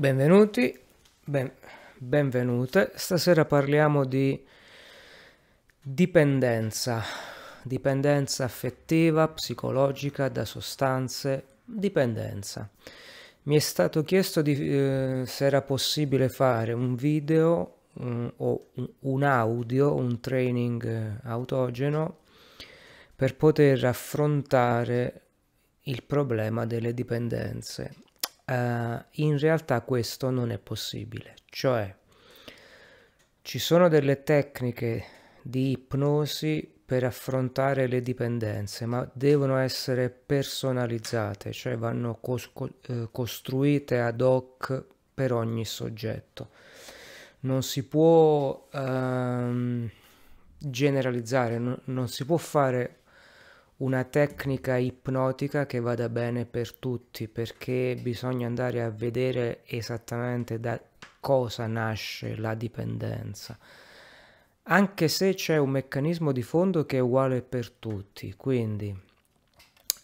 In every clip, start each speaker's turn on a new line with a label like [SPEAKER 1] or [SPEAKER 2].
[SPEAKER 1] Benvenuti, ben, benvenute. Stasera parliamo di dipendenza, dipendenza affettiva, psicologica da sostanze, dipendenza. Mi è stato chiesto di, eh, se era possibile fare un video um, o un, un, audio, un training eh, autogeno per poter affrontare il problema delle dipendenze Uh, in realtà questo non è possibile, cioè ci sono delle tecniche di ipnosi per affrontare le dipendenze, ma devono essere personalizzate, cioè vanno cos- eh, costruite ad hoc per ogni soggetto. Non si può uh, generalizzare, non, non si può fare una tecnica ipnotica che vada bene per tutti perché bisogna andare a vedere esattamente da cosa nasce la dipendenza. Anche se c'è un meccanismo di fondo che è uguale per tutti quindi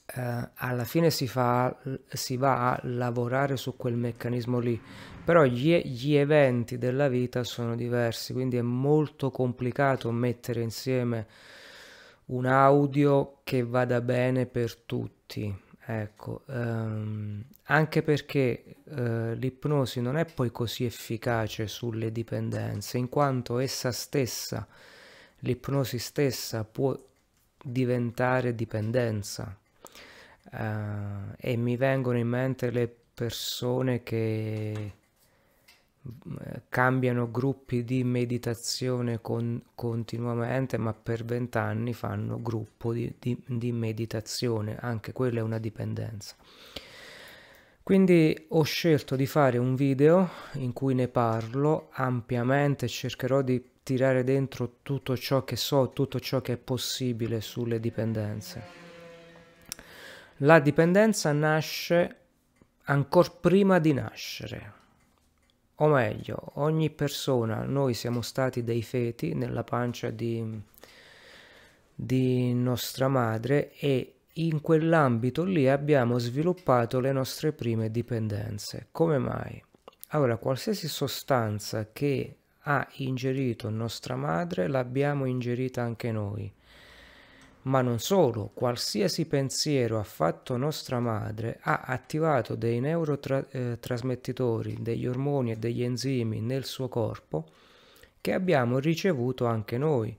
[SPEAKER 1] eh, alla fine si, fa, si va a lavorare su quel meccanismo lì però gli, gli eventi della vita sono diversi quindi è molto complicato mettere insieme un audio che vada bene per tutti. Ecco, ehm, anche perché eh, l'ipnosi non è poi così efficace sulle dipendenze, in quanto essa stessa, l'ipnosi stessa può diventare dipendenza. Eh, e mi vengono in mente le persone che cambiano gruppi di meditazione con, continuamente, ma per vent'anni fanno gruppo di, di, di meditazione, anche quella è una dipendenza. Quindi ho scelto di fare un video in cui ne parlo ampiamente, cercherò di tirare dentro tutto ciò che so, tutto ciò che è possibile sulle dipendenze. La dipendenza nasce ancora prima di nascere, o meglio, ogni persona, noi siamo stati dei feti nella pancia di, di nostra madre e in quell'ambito lì abbiamo sviluppato le nostre prime dipendenze. Come mai? Allora, qualsiasi sostanza che ha ingerito nostra madre l'abbiamo ingerita anche noi. Ma non solo, qualsiasi pensiero ha fatto nostra madre ha attivato dei neurotrasmettitori, eh, degli ormoni e degli enzimi nel suo corpo che abbiamo ricevuto anche noi,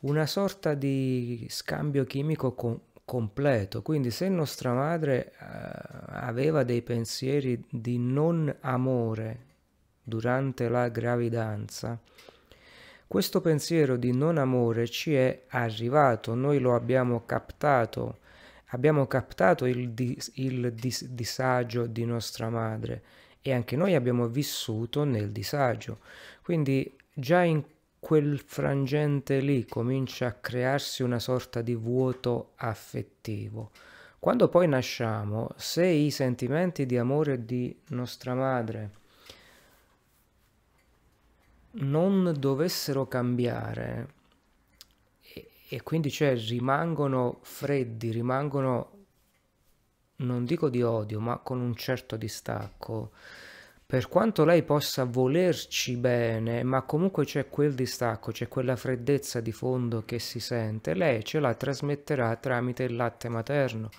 [SPEAKER 1] una sorta di scambio chimico com- completo. Quindi se nostra madre eh, aveva dei pensieri di non amore durante la gravidanza, questo pensiero di non amore ci è arrivato, noi lo abbiamo captato, abbiamo captato il, dis, il dis, disagio di nostra madre e anche noi abbiamo vissuto nel disagio. Quindi già in quel frangente lì comincia a crearsi una sorta di vuoto affettivo. Quando poi nasciamo, se i sentimenti di amore di nostra madre non dovessero cambiare. E, e quindi cioè rimangono freddi, rimangono, non dico di odio, ma con un certo distacco, per quanto lei possa volerci bene, ma comunque c'è quel distacco, c'è quella freddezza di fondo che si sente, lei ce la trasmetterà tramite il latte materno,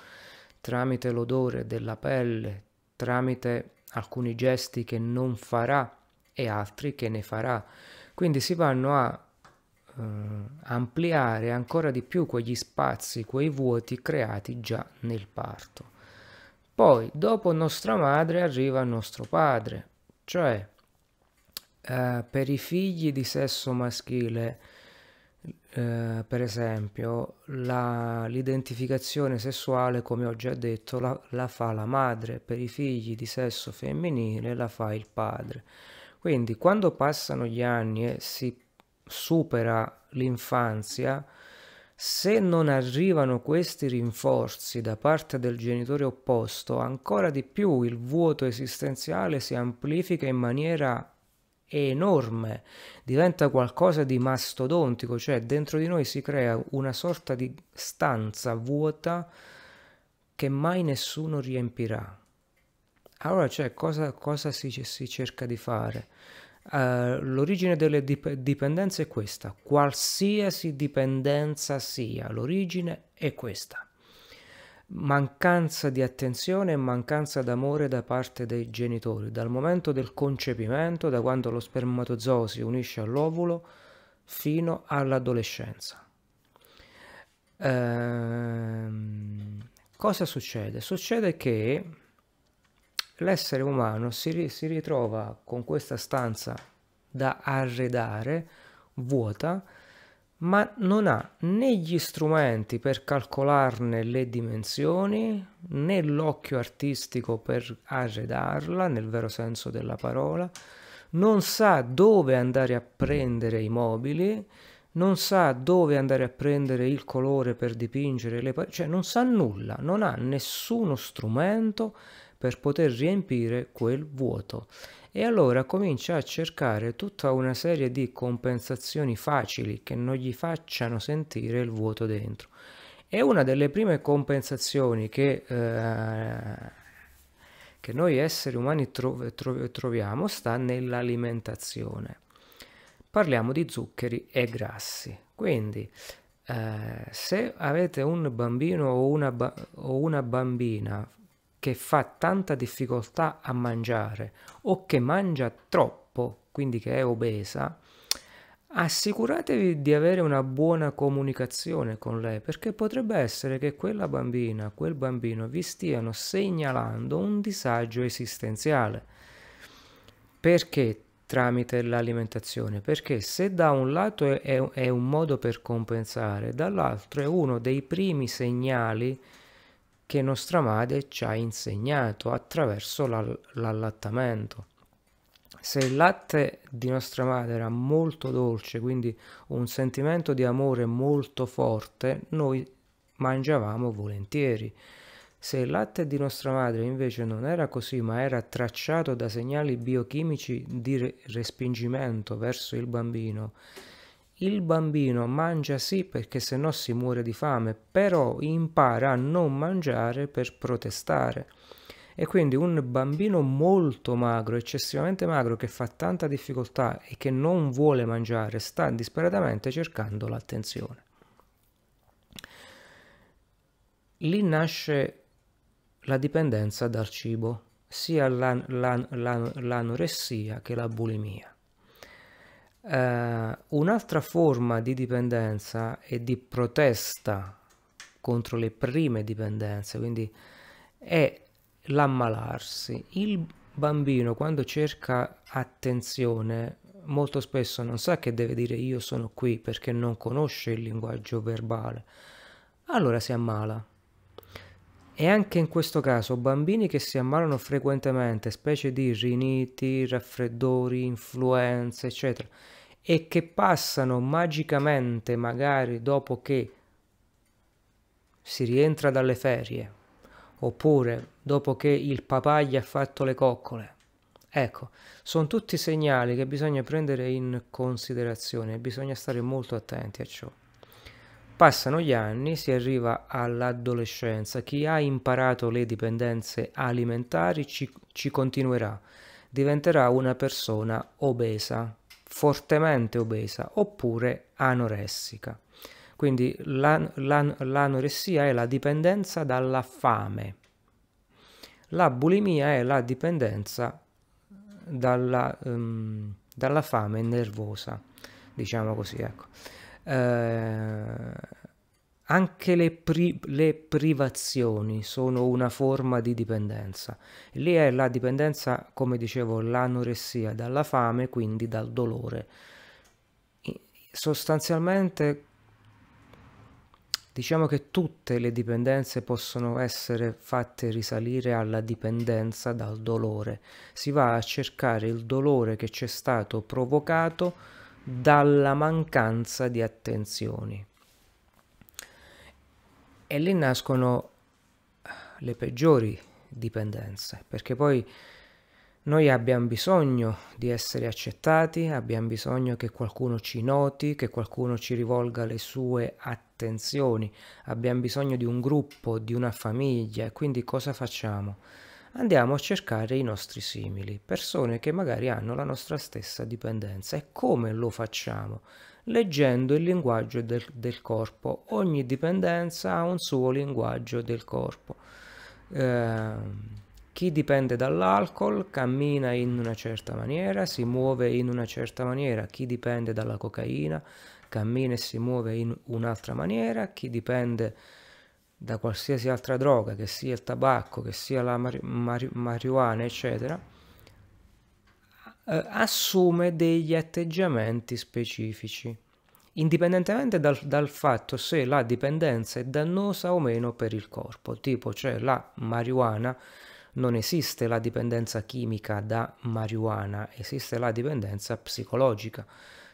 [SPEAKER 1] tramite l'odore della pelle, tramite alcuni gesti che non farà e altri che ne farà. Quindi si vanno a eh, ampliare ancora di più quegli spazi, quei vuoti creati già nel parto. Poi, dopo nostra madre, arriva nostro padre, cioè eh, per i figli di sesso maschile, eh, per esempio, l'identificazione sessuale, come ho già detto, la, la fa la madre, per i figli di sesso femminile la fa il padre. Quindi quando passano gli anni e si supera l'infanzia, se non arrivano questi rinforzi da parte del genitore opposto, ancora di più il vuoto esistenziale si amplifica in maniera enorme, diventa qualcosa di mastodontico, cioè dentro di noi si crea una sorta di stanza vuota che mai nessuno riempirà Allora, cioè, cosa, cosa si, si, cerca di fare? Uh, l'origine delle dip- dipendenze è questa, qualsiasi dipendenza sia, l'origine è questa. Mancanza di attenzione e mancanza d'amore da parte dei genitori, dal momento del concepimento, da quando lo spermatozoo si unisce all'ovulo, fino all'adolescenza. Uh, cosa succede? Succede che l'essere umano si, si ritrova con questa stanza da arredare, vuota, ma non ha né gli strumenti per calcolarne le dimensioni, né l'occhio artistico per arredarla, nel vero senso della parola, non sa dove andare a prendere i mobili, non sa dove andare a prendere il colore per dipingere le pareti, cioè non sa nulla, non ha nessuno strumento per poter riempire quel vuoto. E allora comincia a cercare tutta una serie di compensazioni facili che non gli facciano sentire il vuoto dentro. E una delle prime compensazioni che, eh, che noi esseri umani tro- tro- troviamo sta nell'alimentazione. Parliamo di zuccheri e grassi. Quindi eh, se avete un bambino o una, ba- o una bambina che fa tanta difficoltà a mangiare o che mangia troppo, quindi che è obesa, assicuratevi di avere una buona comunicazione con lei, perché potrebbe essere che quella bambina, quel bambino vi stiano segnalando un disagio esistenziale. Perché tramite l'alimentazione? Perché se da un lato è, è, un modo per compensare, dall'altro è uno dei primi segnali che nostra madre ci ha insegnato attraverso l'allattamento. Se il latte di nostra madre era molto dolce, quindi un sentimento di amore molto forte, noi mangiavamo volentieri. Se il latte di nostra madre invece non era così, ma era tracciato da segnali biochimici di respingimento verso il bambino, il bambino mangia sì perché se no si muore di fame, però impara a non mangiare per protestare. E quindi un bambino molto magro, eccessivamente magro, che fa tanta difficoltà e che non vuole mangiare, sta disperatamente cercando l'attenzione. Lì nasce la dipendenza dal cibo, sia l'an- l'an- l'an- l'anoressia che la bulimia. Uh, un'altra forma di dipendenza e di protesta contro le prime dipendenze, quindi è l'ammalarsi. Il bambino quando cerca attenzione molto spesso non sa che deve dire io sono qui perché non conosce il linguaggio verbale. Allora si ammala. E anche in questo caso bambini che si ammalano frequentemente, specie di riniti, raffreddori, influenze, eccetera, e che passano magicamente magari dopo che si rientra dalle ferie, oppure dopo che il papà gli ha fatto le coccole. Ecco, sono tutti segnali che bisogna prendere in considerazione e bisogna stare molto attenti a ciò. Passano gli anni, si arriva all'adolescenza, chi ha imparato le dipendenze alimentari ci, ci continuerà, diventerà una persona obesa, fortemente obesa oppure anoressica. Quindi l'an- l'an- l'anoressia è la dipendenza dalla fame, la bulimia è la dipendenza dalla, um, dalla fame nervosa, diciamo così. Ecco. Eh, anche le, pri- le, privazioni sono una forma di dipendenza. Lì è la dipendenza, come dicevo, l'anoressia dalla fame, quindi dal dolore. Sostanzialmente diciamo che tutte le dipendenze possono essere fatte risalire alla dipendenza dal dolore. Si va a cercare il dolore che ci è stato provocato dalla mancanza di attenzioni. E lì nascono le peggiori dipendenze, perché poi noi abbiamo bisogno di essere accettati, abbiamo bisogno che qualcuno ci noti, che qualcuno ci rivolga le sue attenzioni, abbiamo bisogno di un gruppo, di una famiglia e quindi cosa facciamo? Andiamo a cercare i nostri simili, persone che magari hanno la nostra stessa dipendenza. E come lo facciamo? Leggendo il linguaggio del, del corpo. Ogni dipendenza ha un suo linguaggio del corpo. Eh, chi dipende dall'alcol cammina in una certa maniera, si muove in una certa maniera, chi dipende dalla cocaina cammina e si muove in un'altra maniera, chi dipende da qualsiasi altra droga, che sia il tabacco, che sia la mari- mari- marijuana, eccetera, eh, assume degli atteggiamenti specifici, indipendentemente dal, dal, fatto se la dipendenza è dannosa o meno per il corpo. Tipo, cioè la marijuana non esiste la dipendenza chimica da marijuana, esiste la dipendenza psicologica.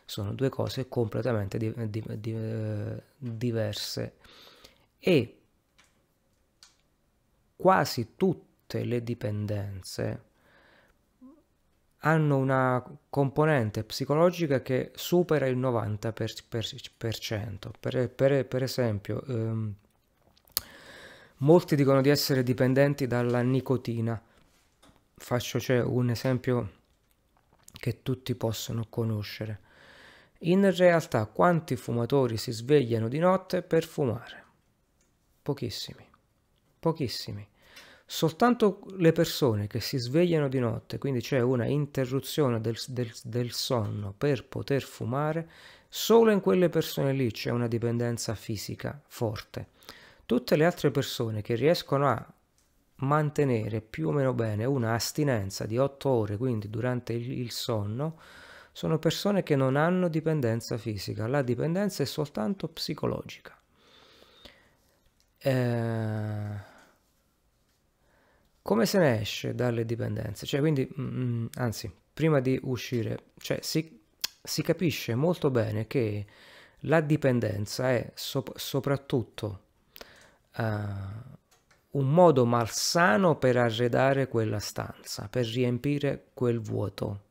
[SPEAKER 1] Sono due cose completamente di, di, di, eh, diverse. E quasi tutte le dipendenze hanno una componente psicologica che supera il 90%. Per, per, per esempio, ehm, molti dicono di essere dipendenti dalla nicotina. Faccio cioè, un esempio che tutti possono conoscere. In realtà quanti fumatori si svegliano di notte per fumare? Pochissimi pochissimi. Soltanto le persone che si svegliano di notte, quindi c'è una interruzione del, del, del sonno per poter fumare, solo in quelle persone lì c'è una dipendenza fisica forte. Tutte le altre persone che riescono a mantenere più o meno bene una astinenza di 8 ore, quindi durante il, sonno, sono persone che non hanno dipendenza fisica, la dipendenza è soltanto psicologica. Eh, come se ne esce dalle dipendenze? Cioè, quindi, mm, mm, anzi, prima di uscire, cioè, si, si, capisce molto bene che la dipendenza è sop- soprattutto uh, un modo malsano per arredare quella stanza, per riempire quel vuoto.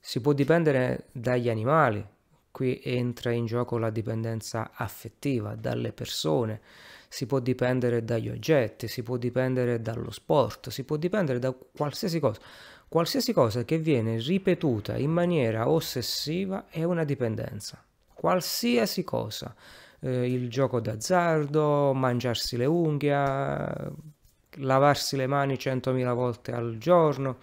[SPEAKER 1] Si può dipendere dagli animali, qui entra in gioco la dipendenza affettiva dalle persone, si può dipendere dagli oggetti, si può dipendere dallo sport, si può dipendere da qualsiasi cosa. Qualsiasi cosa che viene ripetuta in maniera ossessiva è una dipendenza. Qualsiasi cosa. Eh, il gioco d'azzardo, mangiarsi le unghie, lavarsi le mani centomila volte al giorno.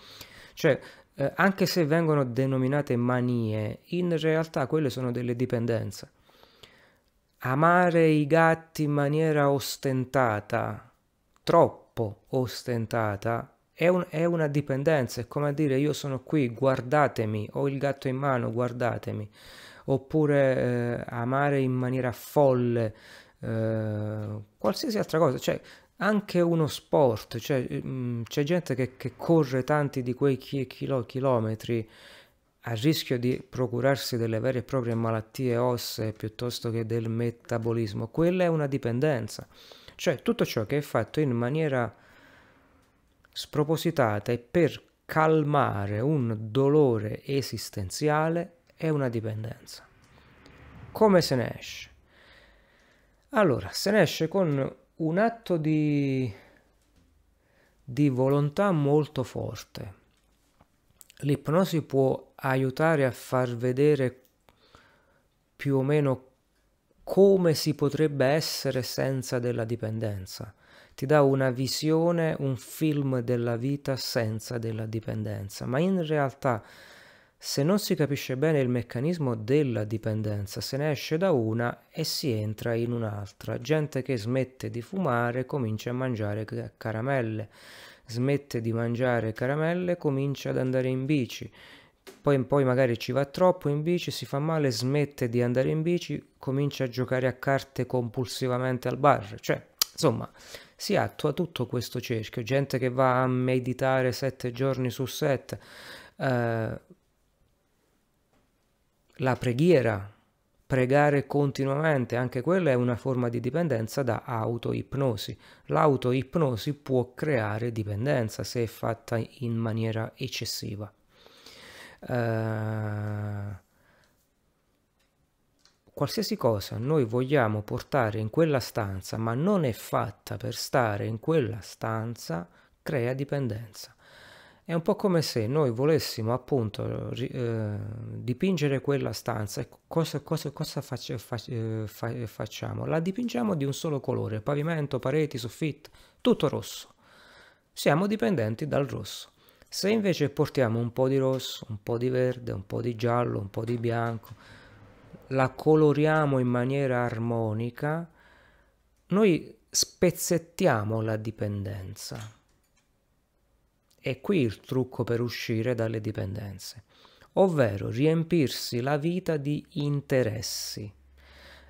[SPEAKER 1] Cioè, eh, anche se vengono denominate manie, in realtà quelle sono delle dipendenze. Amare i gatti in maniera ostentata, troppo ostentata, è, un, è una dipendenza, è come a dire io sono qui, guardatemi, ho il gatto in mano, guardatemi. Oppure eh, amare in maniera folle, eh, qualsiasi altra cosa, cioè anche uno sport, cioè, mh, mm, c'è gente che, che, corre tanti di quei chilo, chilometri a rischio di procurarsi delle vere e proprie malattie ossee piuttosto che del metabolismo, quella è una dipendenza. Cioè tutto ciò che è fatto in maniera spropositata e per calmare un dolore esistenziale è una dipendenza. Come se ne esce? Allora, se ne esce con un atto di, di volontà molto forte. L'ipnosi può aiutare a far vedere più o meno come si potrebbe essere senza della dipendenza. Ti dà una visione, un film della vita senza della dipendenza, ma in realtà se non si capisce bene il meccanismo della dipendenza, se ne esce da una e si entra in un'altra. Gente che smette di fumare comincia a mangiare caramelle, smette di mangiare caramelle comincia ad andare in bici. Poi, poi magari ci va troppo in bici, si fa male, smette di andare in bici, comincia a giocare a carte compulsivamente al bar. Cioè, insomma, si attua tutto questo cerchio. Gente che va a meditare sette giorni su sette. Eh, la preghiera, pregare continuamente, anche quella è una forma di dipendenza da autoipnosi. L'autoipnosi può creare dipendenza se è fatta in maniera eccessiva. Uh, qualsiasi cosa noi vogliamo portare in quella stanza, ma non è fatta per stare in quella stanza, crea dipendenza. È un po' come se noi volessimo appunto eh, dipingere quella stanza. Cosa, cosa, cosa faccia, eh, fa, facciamo? La dipingiamo di un solo colore, pavimento, pareti, soffitto, tutto rosso. Siamo dipendenti dal rosso. Se invece portiamo un po' di rosso, un po' di verde, un po' di giallo, un po' di bianco, la coloriamo in maniera armonica, noi spezzettiamo la dipendenza. È qui il trucco per uscire dalle dipendenze, ovvero riempirsi la vita di interessi,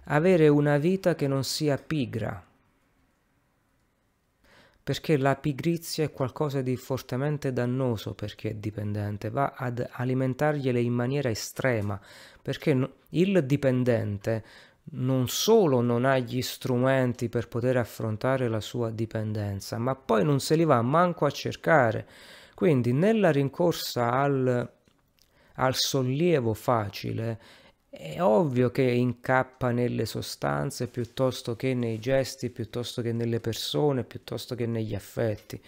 [SPEAKER 1] avere una vita che non sia pigra, perché la pigrizia è qualcosa di fortemente dannoso per chi è dipendente, va ad alimentargliele in maniera estrema, perché il dipendente non solo non ha gli strumenti per poter affrontare la sua dipendenza, ma poi non se li va manco a cercare. Quindi nella rincorsa al, al sollievo facile è ovvio che incappa nelle sostanze piuttosto che nei gesti, piuttosto che nelle persone, piuttosto che negli affetti.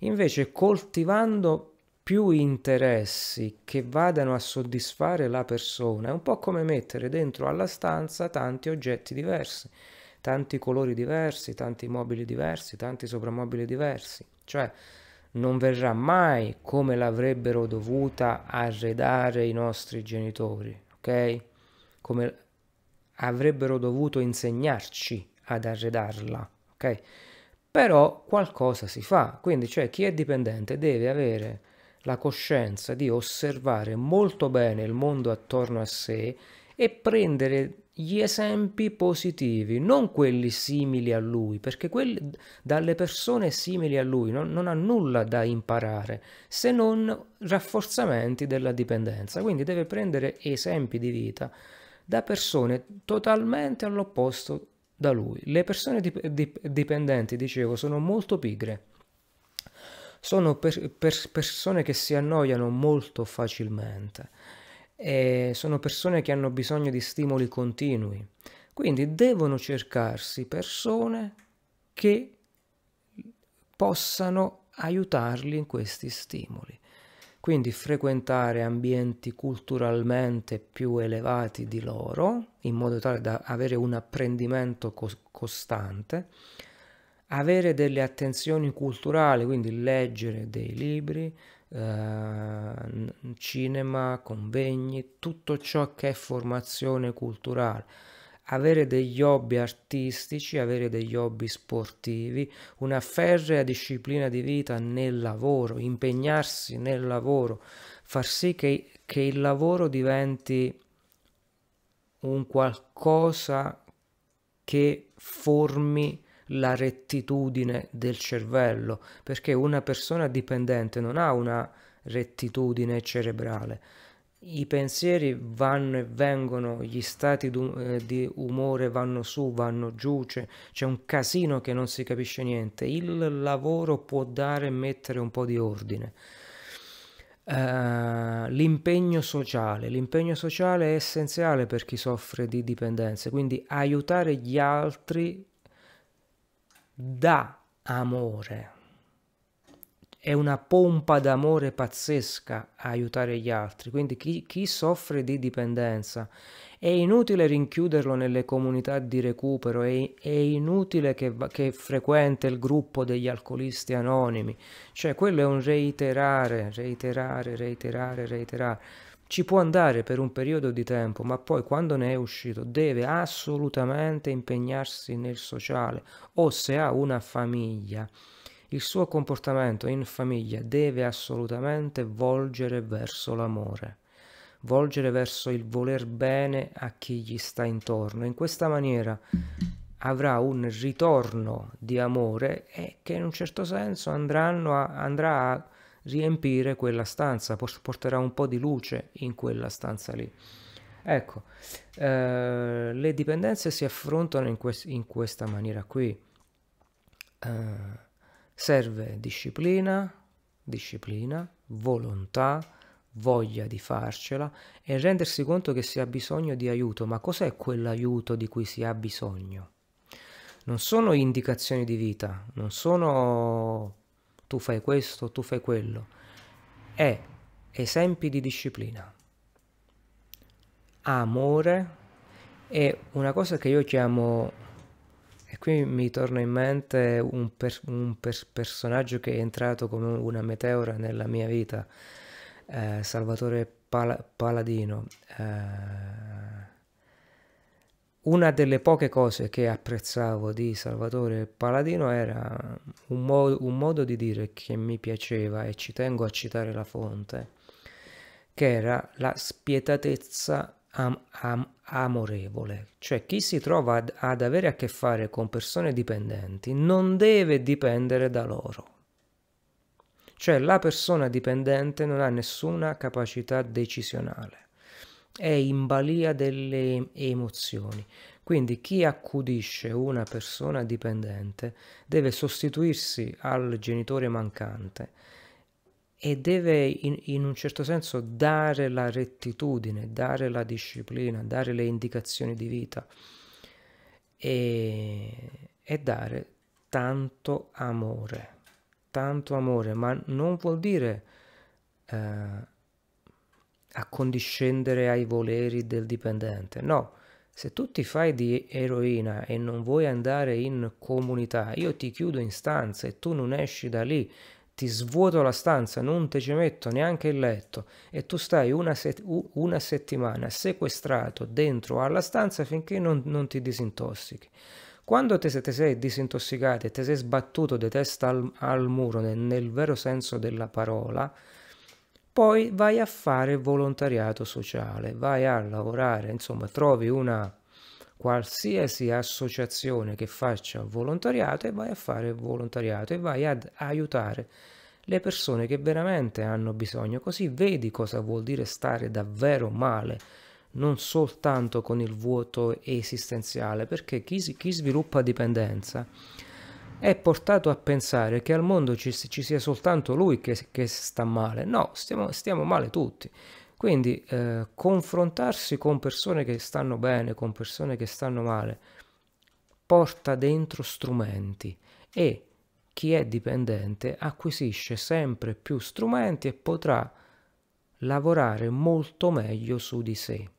[SPEAKER 1] Invece coltivando più interessi che vadano a soddisfare la persona. È un po' come mettere dentro alla stanza tanti oggetti diversi, tanti colori diversi, tanti mobili diversi, tanti soprammobili diversi. Cioè non verrà mai come l'avrebbero dovuta arredare i nostri genitori, ok? Come avrebbero dovuto insegnarci ad arredarla, ok? Però qualcosa si fa, quindi cioè chi è dipendente deve avere la coscienza di osservare molto bene il mondo attorno a sé e prendere gli esempi positivi, non quelli simili a lui, perché quelli, dalle persone simili a lui non, non ha nulla da imparare se non rafforzamenti della dipendenza. Quindi deve prendere esempi di vita da persone totalmente all'opposto da lui. Le persone dip- dipendenti, dicevo, sono molto pigre sono per, per persone che si annoiano molto facilmente e sono persone che hanno bisogno di stimoli continui. Quindi devono cercarsi persone che possano aiutarli in questi stimoli. Quindi frequentare ambienti culturalmente più elevati di loro, in modo tale da avere un apprendimento co- costante, avere delle attenzioni culturali, quindi leggere dei libri, eh, cinema, convegni, tutto ciò che è formazione culturale, avere degli hobby artistici, avere degli hobby sportivi, una ferrea disciplina di vita nel lavoro, impegnarsi nel lavoro, far sì che, che il lavoro diventi un qualcosa che formi la rettitudine del cervello, perché una persona dipendente non ha una rettitudine cerebrale. I pensieri vanno e vengono, gli stati eh, di umore vanno su, vanno giù, c'è, c'è un casino che non si capisce niente. Il lavoro può dare e mettere un po' di ordine. Uh, l'impegno sociale. L'impegno sociale è essenziale per chi soffre di dipendenze, quindi aiutare gli altri dà amore. È una pompa d'amore pazzesca a aiutare gli altri. Quindi chi, chi soffre di dipendenza è inutile rinchiuderlo nelle comunità di recupero, è, è inutile che, che frequenta il gruppo degli alcolisti anonimi. Cioè quello è un reiterare, reiterare, reiterare, reiterare ci può andare per un periodo di tempo, ma poi quando ne è uscito deve assolutamente impegnarsi nel sociale o se ha una famiglia, il suo comportamento in famiglia deve assolutamente volgere verso l'amore, volgere verso il voler bene a chi gli sta intorno. In questa maniera avrà un ritorno di amore e che in un certo senso andranno a, andrà a riempire quella stanza, porterà un po' di luce in quella stanza lì. Ecco, eh, le dipendenze si affrontano in, quest- in questa maniera qui. Eh, serve disciplina, disciplina, volontà, voglia di farcela e rendersi conto che si ha bisogno di aiuto. Ma cos'è quell'aiuto di cui si ha bisogno? Non sono indicazioni di vita, non sono tu fai questo, tu fai quello. È esempi di disciplina. Amore è una cosa che io chiamo, e qui mi torna in mente un, per, un per, personaggio che è entrato come una meteora nella mia vita, eh, Salvatore Pal- Paladino. Eh, una delle poche cose che apprezzavo di Salvatore Paladino era un, mo- un, modo di dire che mi piaceva e ci tengo a citare la fonte, che era la spietatezza am- am- amorevole. Cioè chi si trova ad-, ad avere a che fare con persone dipendenti non deve dipendere da loro. Cioè la persona dipendente non ha nessuna capacità decisionale è in balia delle emozioni. Quindi chi accudisce una persona dipendente deve sostituirsi al genitore mancante e deve in, in, un certo senso dare la rettitudine, dare la disciplina, dare le indicazioni di vita e, e dare tanto amore, tanto amore, ma non vuol dire eh, accondiscendere ai voleri del dipendente. No, se tu ti fai di eroina e non vuoi andare in comunità, io ti chiudo in stanza e tu non esci da lì, ti svuoto la stanza, non te ci metto neanche il letto e tu stai una, set- una settimana sequestrato dentro alla stanza finché non, non ti disintossichi. Quando te, te sei disintossicato e ti sei sbattuto di testa al, al muro nel, nel vero senso della parola, poi vai a fare volontariato sociale, vai a lavorare, insomma, trovi una qualsiasi associazione che faccia volontariato e vai a fare volontariato e vai ad aiutare le persone che veramente hanno bisogno, così vedi cosa vuol dire stare davvero male, non soltanto con il vuoto esistenziale, perché chi, chi sviluppa dipendenza è portato a pensare che al mondo ci, ci sia soltanto lui che, che, sta male. No, stiamo, stiamo male tutti. Quindi eh, confrontarsi con persone che stanno bene, con persone che stanno male, porta dentro strumenti e chi è dipendente acquisisce sempre più strumenti e potrà lavorare molto meglio su di sé.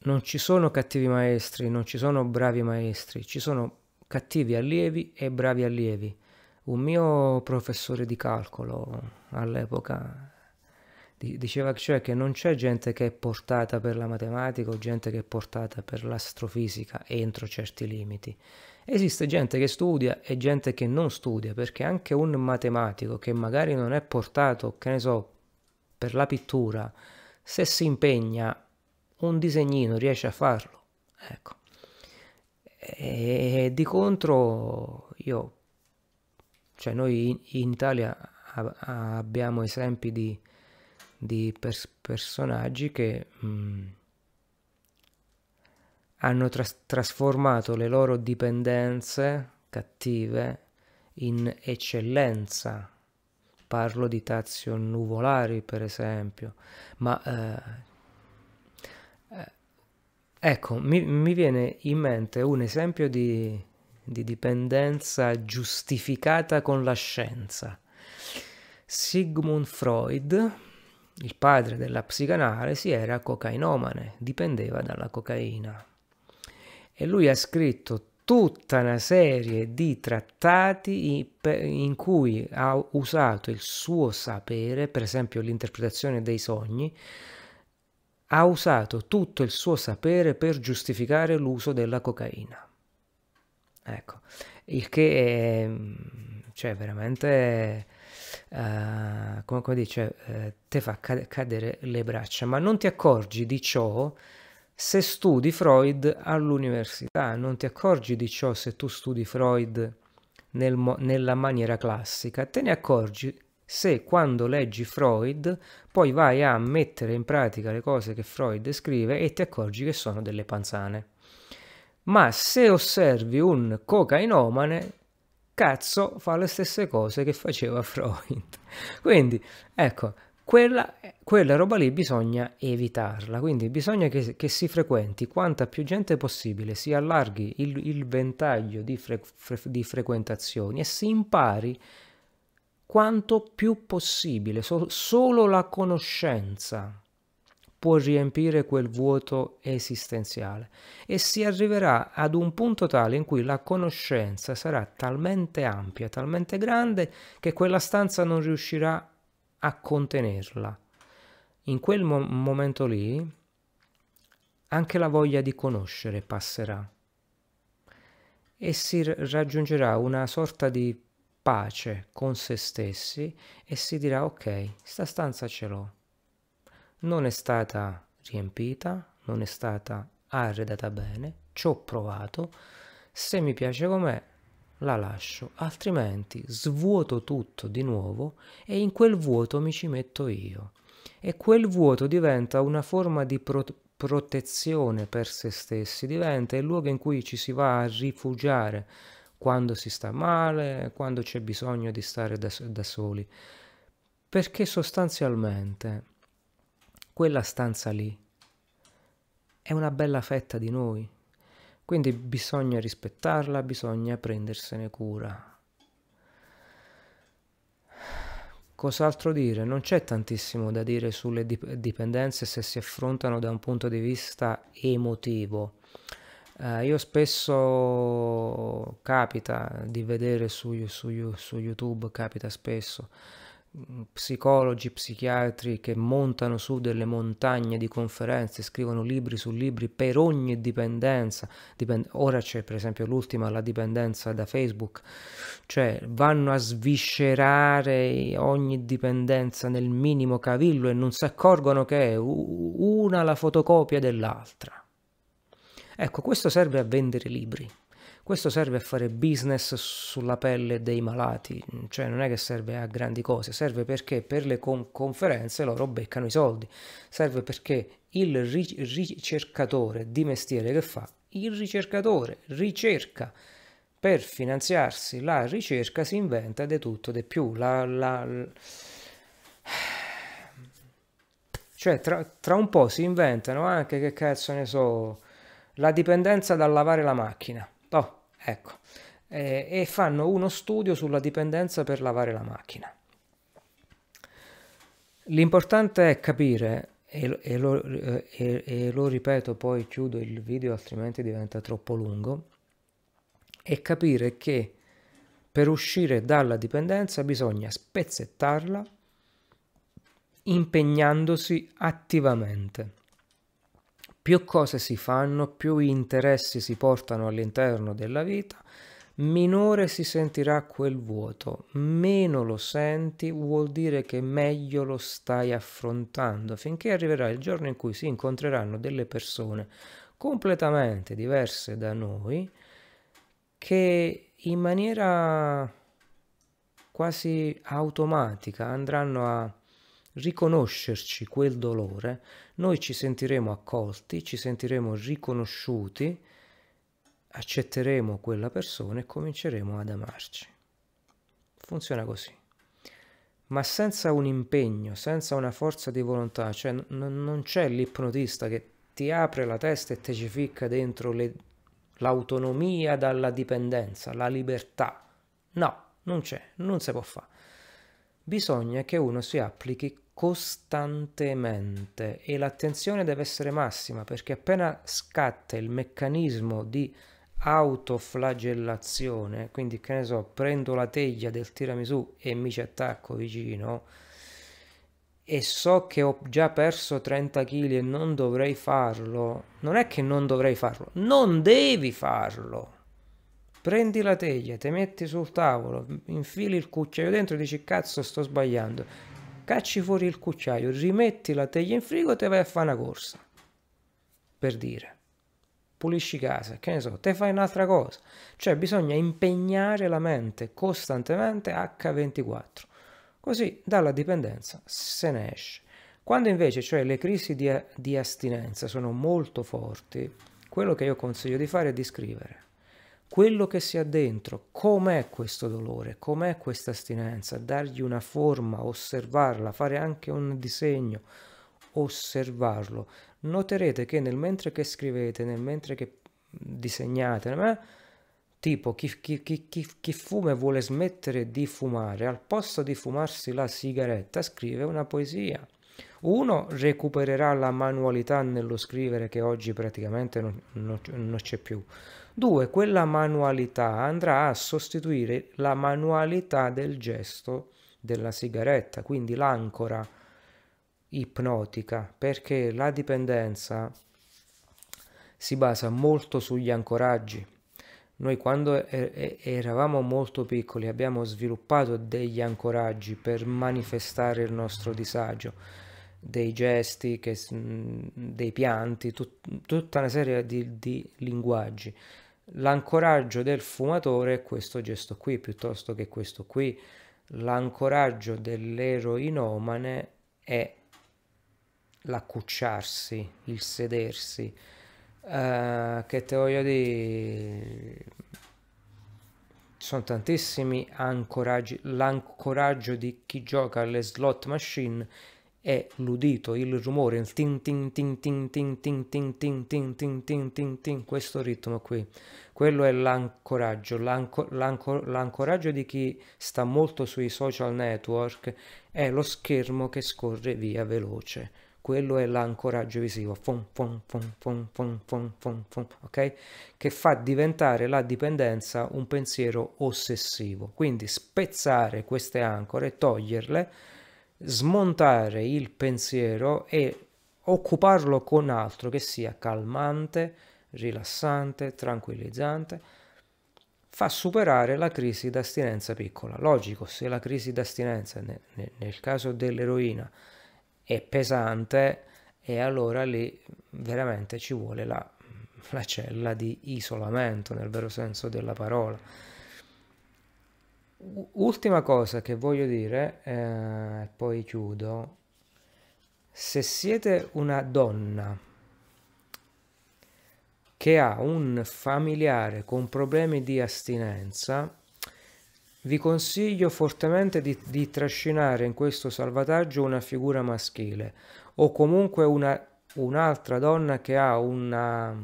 [SPEAKER 1] Non ci sono cattivi maestri, non ci sono bravi maestri, ci sono cattivi allievi e bravi allievi. Un mio professore di calcolo all'epoca diceva cioè che non c'è gente che è portata per la matematica o gente che è portata per l'astrofisica entro certi limiti. Esiste gente che studia e gente che non studia, perché anche un matematico che magari non è portato, che ne so, per la pittura, se si impegna un disegnino riesce a farlo. Ecco. E di contro io, cioè noi in, Italia abbiamo esempi di, di pers- personaggi che mh, mm, hanno tras- trasformato le loro dipendenze cattive in eccellenza. Parlo di Tazio Nuvolari, per esempio, ma eh, Ecco, mi, mi viene in mente un esempio di, di dipendenza giustificata con la scienza. Sigmund Freud, il padre della psicanalisi, era cocainomane, dipendeva dalla cocaina. E lui ha scritto tutta una serie di trattati in cui ha usato il suo sapere, per esempio l'interpretazione dei sogni, ha usato tutto il suo sapere per giustificare l'uso della cocaina. Ecco, il che è cioè, veramente, uh, come, come dice, uh, te fa cadere le braccia, ma non ti accorgi di ciò se studi Freud all'università, non ti accorgi di ciò se tu studi Freud nel, nella maniera classica, te ne accorgi se quando leggi Freud poi vai a mettere in pratica le cose che Freud scrive e ti accorgi che sono delle panzane. Ma se osservi un cocainomane, cazzo, fa le stesse cose che faceva Freud. Quindi, ecco, quella, quella roba lì bisogna evitarla, quindi bisogna che, che, si frequenti quanta più gente possibile, si allarghi il, il ventaglio di, fre, fre, di, frequentazioni e si impari quanto più possibile, so, solo la conoscenza può riempire quel vuoto esistenziale e si arriverà ad un punto tale in cui la conoscenza sarà talmente ampia, talmente grande che quella stanza non riuscirà a contenerla. In quel mo- momento lì anche la voglia di conoscere passerà e si raggiungerà una sorta di pace con se stessi e si dirà ok, sta stanza ce l'ho. Non è stata riempita, non è stata arredata bene, ci ho provato, se mi piace com'è la lascio, altrimenti svuoto tutto di nuovo e in quel vuoto mi ci metto io. E quel vuoto diventa una forma di pro- protezione per se stessi, diventa il luogo in cui ci si va a rifugiare quando si sta male, quando c'è bisogno di stare da, da soli. Perché sostanzialmente quella stanza lì è una bella fetta di noi, quindi bisogna rispettarla, bisogna prendersene cura. Cos'altro dire? Non c'è tantissimo da dire sulle dipendenze se si affrontano da un punto di vista emotivo. Uh, io spesso capita di vedere su, su, su YouTube, capita spesso, psicologi, psichiatri che montano su delle montagne di conferenze, scrivono libri su libri per ogni dipendenza. Dipend- ora c'è per esempio l'ultima, la dipendenza da Facebook, cioè vanno a sviscerare ogni dipendenza nel minimo cavillo e non si accorgono che è una la fotocopia dell'altra. Ecco, questo serve a vendere libri. Questo serve a fare business sulla pelle dei malati, cioè non è che serve a grandi cose, serve perché per le con- conferenze loro beccano i soldi, serve perché il ri- ricercatore di mestiere che fa, il ricercatore ricerca per finanziarsi la ricerca si inventa di tutto di più. La, la, la... Cioè, tra, tra, un po' si inventano anche, che cazzo ne so, la dipendenza dal lavare la macchina. Oh, Ecco, eh, e fanno uno studio sulla dipendenza per lavare la macchina. L'importante è capire, e, e, lo, e, e lo ripeto, poi chiudo il video altrimenti diventa troppo lungo, è capire che per uscire dalla dipendenza bisogna spezzettarla impegnandosi attivamente più cose si fanno, più interessi si portano all'interno della vita, minore si sentirà quel vuoto. Meno lo senti vuol dire che meglio lo stai affrontando, finché arriverà il giorno in cui si incontreranno delle persone completamente diverse da noi che in maniera quasi automatica andranno a riconoscerci quel dolore, noi ci sentiremo accolti, ci sentiremo riconosciuti, accetteremo quella persona e cominceremo ad amarci. Funziona così. Ma senza un impegno, senza una forza di volontà, cioè non c'è l'ipnotista che ti apre la testa e te ci ficca dentro l'autonomia dalla dipendenza, la libertà. No, non c'è, non si può fare bisogna che uno si applichi costantemente e l'attenzione deve essere massima perché appena scatta il meccanismo di autoflagellazione, quindi che ne so, prendo la teglia del tiramisù e mi ci attacco vicino e so che ho già perso 30 kg e non dovrei farlo, non è che non dovrei farlo, non devi farlo. Prendi la teglia, ti metti sul tavolo, infili il cucciaio dentro e dici cazzo sto sbagliando, cacci fuori il cucciaio, rimetti la teglia in frigo e te vai a fare una corsa, per dire. Pulisci casa, che ne so, te fai un'altra cosa. Cioè bisogna impegnare la mente costantemente H24. Così dalla dipendenza se ne esce. Quando invece cioè, le crisi di, di astinenza sono molto forti, quello che io consiglio di fare è di scrivere quello che si ha dentro, com'è questo dolore, com'è questa astinenza, dargli una forma, osservarla, fare anche un disegno, osservarlo. Noterete che nel mentre che scrivete, nel mentre che disegnate, eh, tipo chi, chi, chi, chi, fuma e vuole smettere di fumare, al posto di fumarsi la sigaretta, scrive una poesia. Uno recupererà la manualità nello scrivere che oggi praticamente non, non, non c'è più. Due, quella manualità andrà a sostituire la manualità del gesto della sigaretta, quindi l'ancora ipnotica, perché la dipendenza si basa molto sugli ancoraggi. Noi quando eravamo molto piccoli abbiamo sviluppato degli ancoraggi per manifestare il nostro disagio, dei gesti, che, dei pianti, tut, tutta una serie di, di linguaggi L'ancoraggio del fumatore è questo gesto qui piuttosto che questo qui. L'ancoraggio dell'eroinomane è l'accucciarsi, il sedersi. Uh, che te voglio dire? Sono tantissimi ancoraggi. L'ancoraggio di chi gioca alle slot machine è l'udito, il rumore, il tin tin tin tin tin tin tin tin tin tin tin tin tin questo ritmo qui. Quello è l'ancoraggio, l'ancoraggio di chi sta molto sui social network è lo schermo che scorre via veloce. Quello è l'ancoraggio visivo, fum, fum, fum, fum, fum, fum, fum, fum, ok? Che fa diventare la dipendenza un pensiero ossessivo. Quindi spezzare queste ancore, toglierle, smontare il pensiero e occuparlo con altro che sia calmante, rilassante, tranquillizzante, fa superare la crisi d'astinenza piccola. Logico, se la crisi d'astinenza nel, caso dell'eroina è pesante, e allora lì veramente ci vuole la, la cella di isolamento nel vero senso della parola Ultima cosa che voglio dire, eh, poi chiudo. Se siete una donna che ha un familiare con problemi di astinenza, vi consiglio fortemente di, di trascinare in questo salvataggio una figura maschile o comunque una, un'altra donna che ha una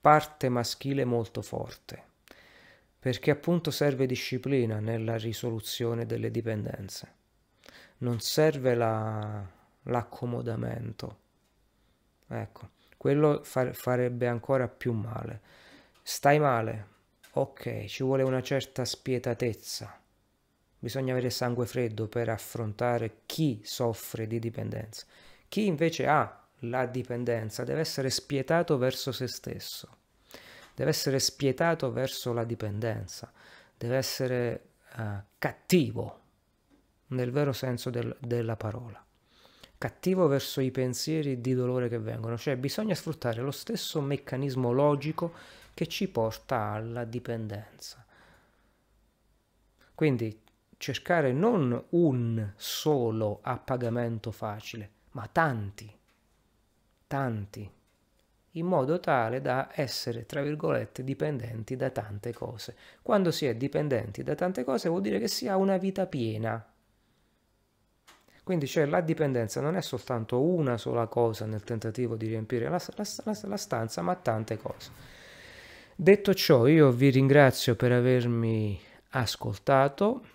[SPEAKER 1] parte maschile molto forte perché appunto serve disciplina nella risoluzione delle dipendenze, non serve la, l'accomodamento. Ecco, quello far, farebbe ancora più male. Stai male? Ok, ci vuole una certa spietatezza. Bisogna avere sangue freddo per affrontare chi soffre di dipendenza. Chi invece ha la dipendenza deve essere spietato verso se stesso deve essere spietato verso la dipendenza, deve essere uh, cattivo nel vero senso del, della parola, cattivo verso i pensieri di dolore che vengono, cioè bisogna sfruttare lo stesso meccanismo logico che ci porta alla dipendenza. Quindi cercare non un solo appagamento facile, ma tanti, tanti in modo tale da essere, tra virgolette, dipendenti da tante cose. Quando si è dipendenti da tante cose vuol dire che si ha una vita piena. Quindi cioè la dipendenza non è soltanto una sola cosa nel tentativo di riempire la, la, la, la stanza, ma tante cose. Detto ciò, io vi ringrazio per avermi ascoltato.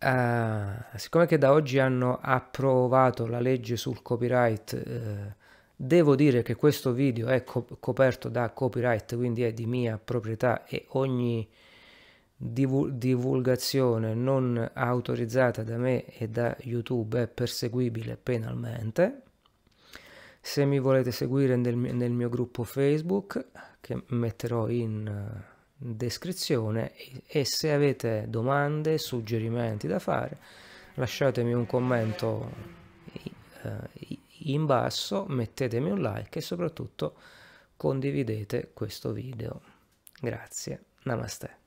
[SPEAKER 1] Uh, siccome che da oggi hanno approvato la legge sul copyright, uh, Devo dire che questo video è coperto da copyright, quindi è di mia proprietà e ogni divulgazione non autorizzata da me e da YouTube è perseguibile penalmente. Se mi volete seguire nel, nel mio gruppo Facebook, che metterò in descrizione, e se avete domande, suggerimenti da fare, lasciatemi un commento uh, in basso mettetemi un like e soprattutto condividete questo video. Grazie, namaste.